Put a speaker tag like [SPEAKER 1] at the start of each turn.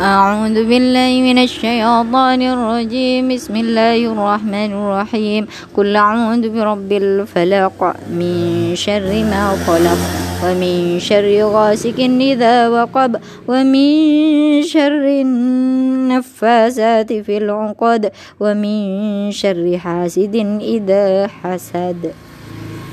[SPEAKER 1] أعوذ بالله من الشيطان الرجيم. بسم الله الرحمن الرحيم. قل أعوذ برب الفلق من شر ما خلق ومن شر غاسق إذا وقب ومن شر النفاسات في العقد ومن شر حاسد إذا حسد.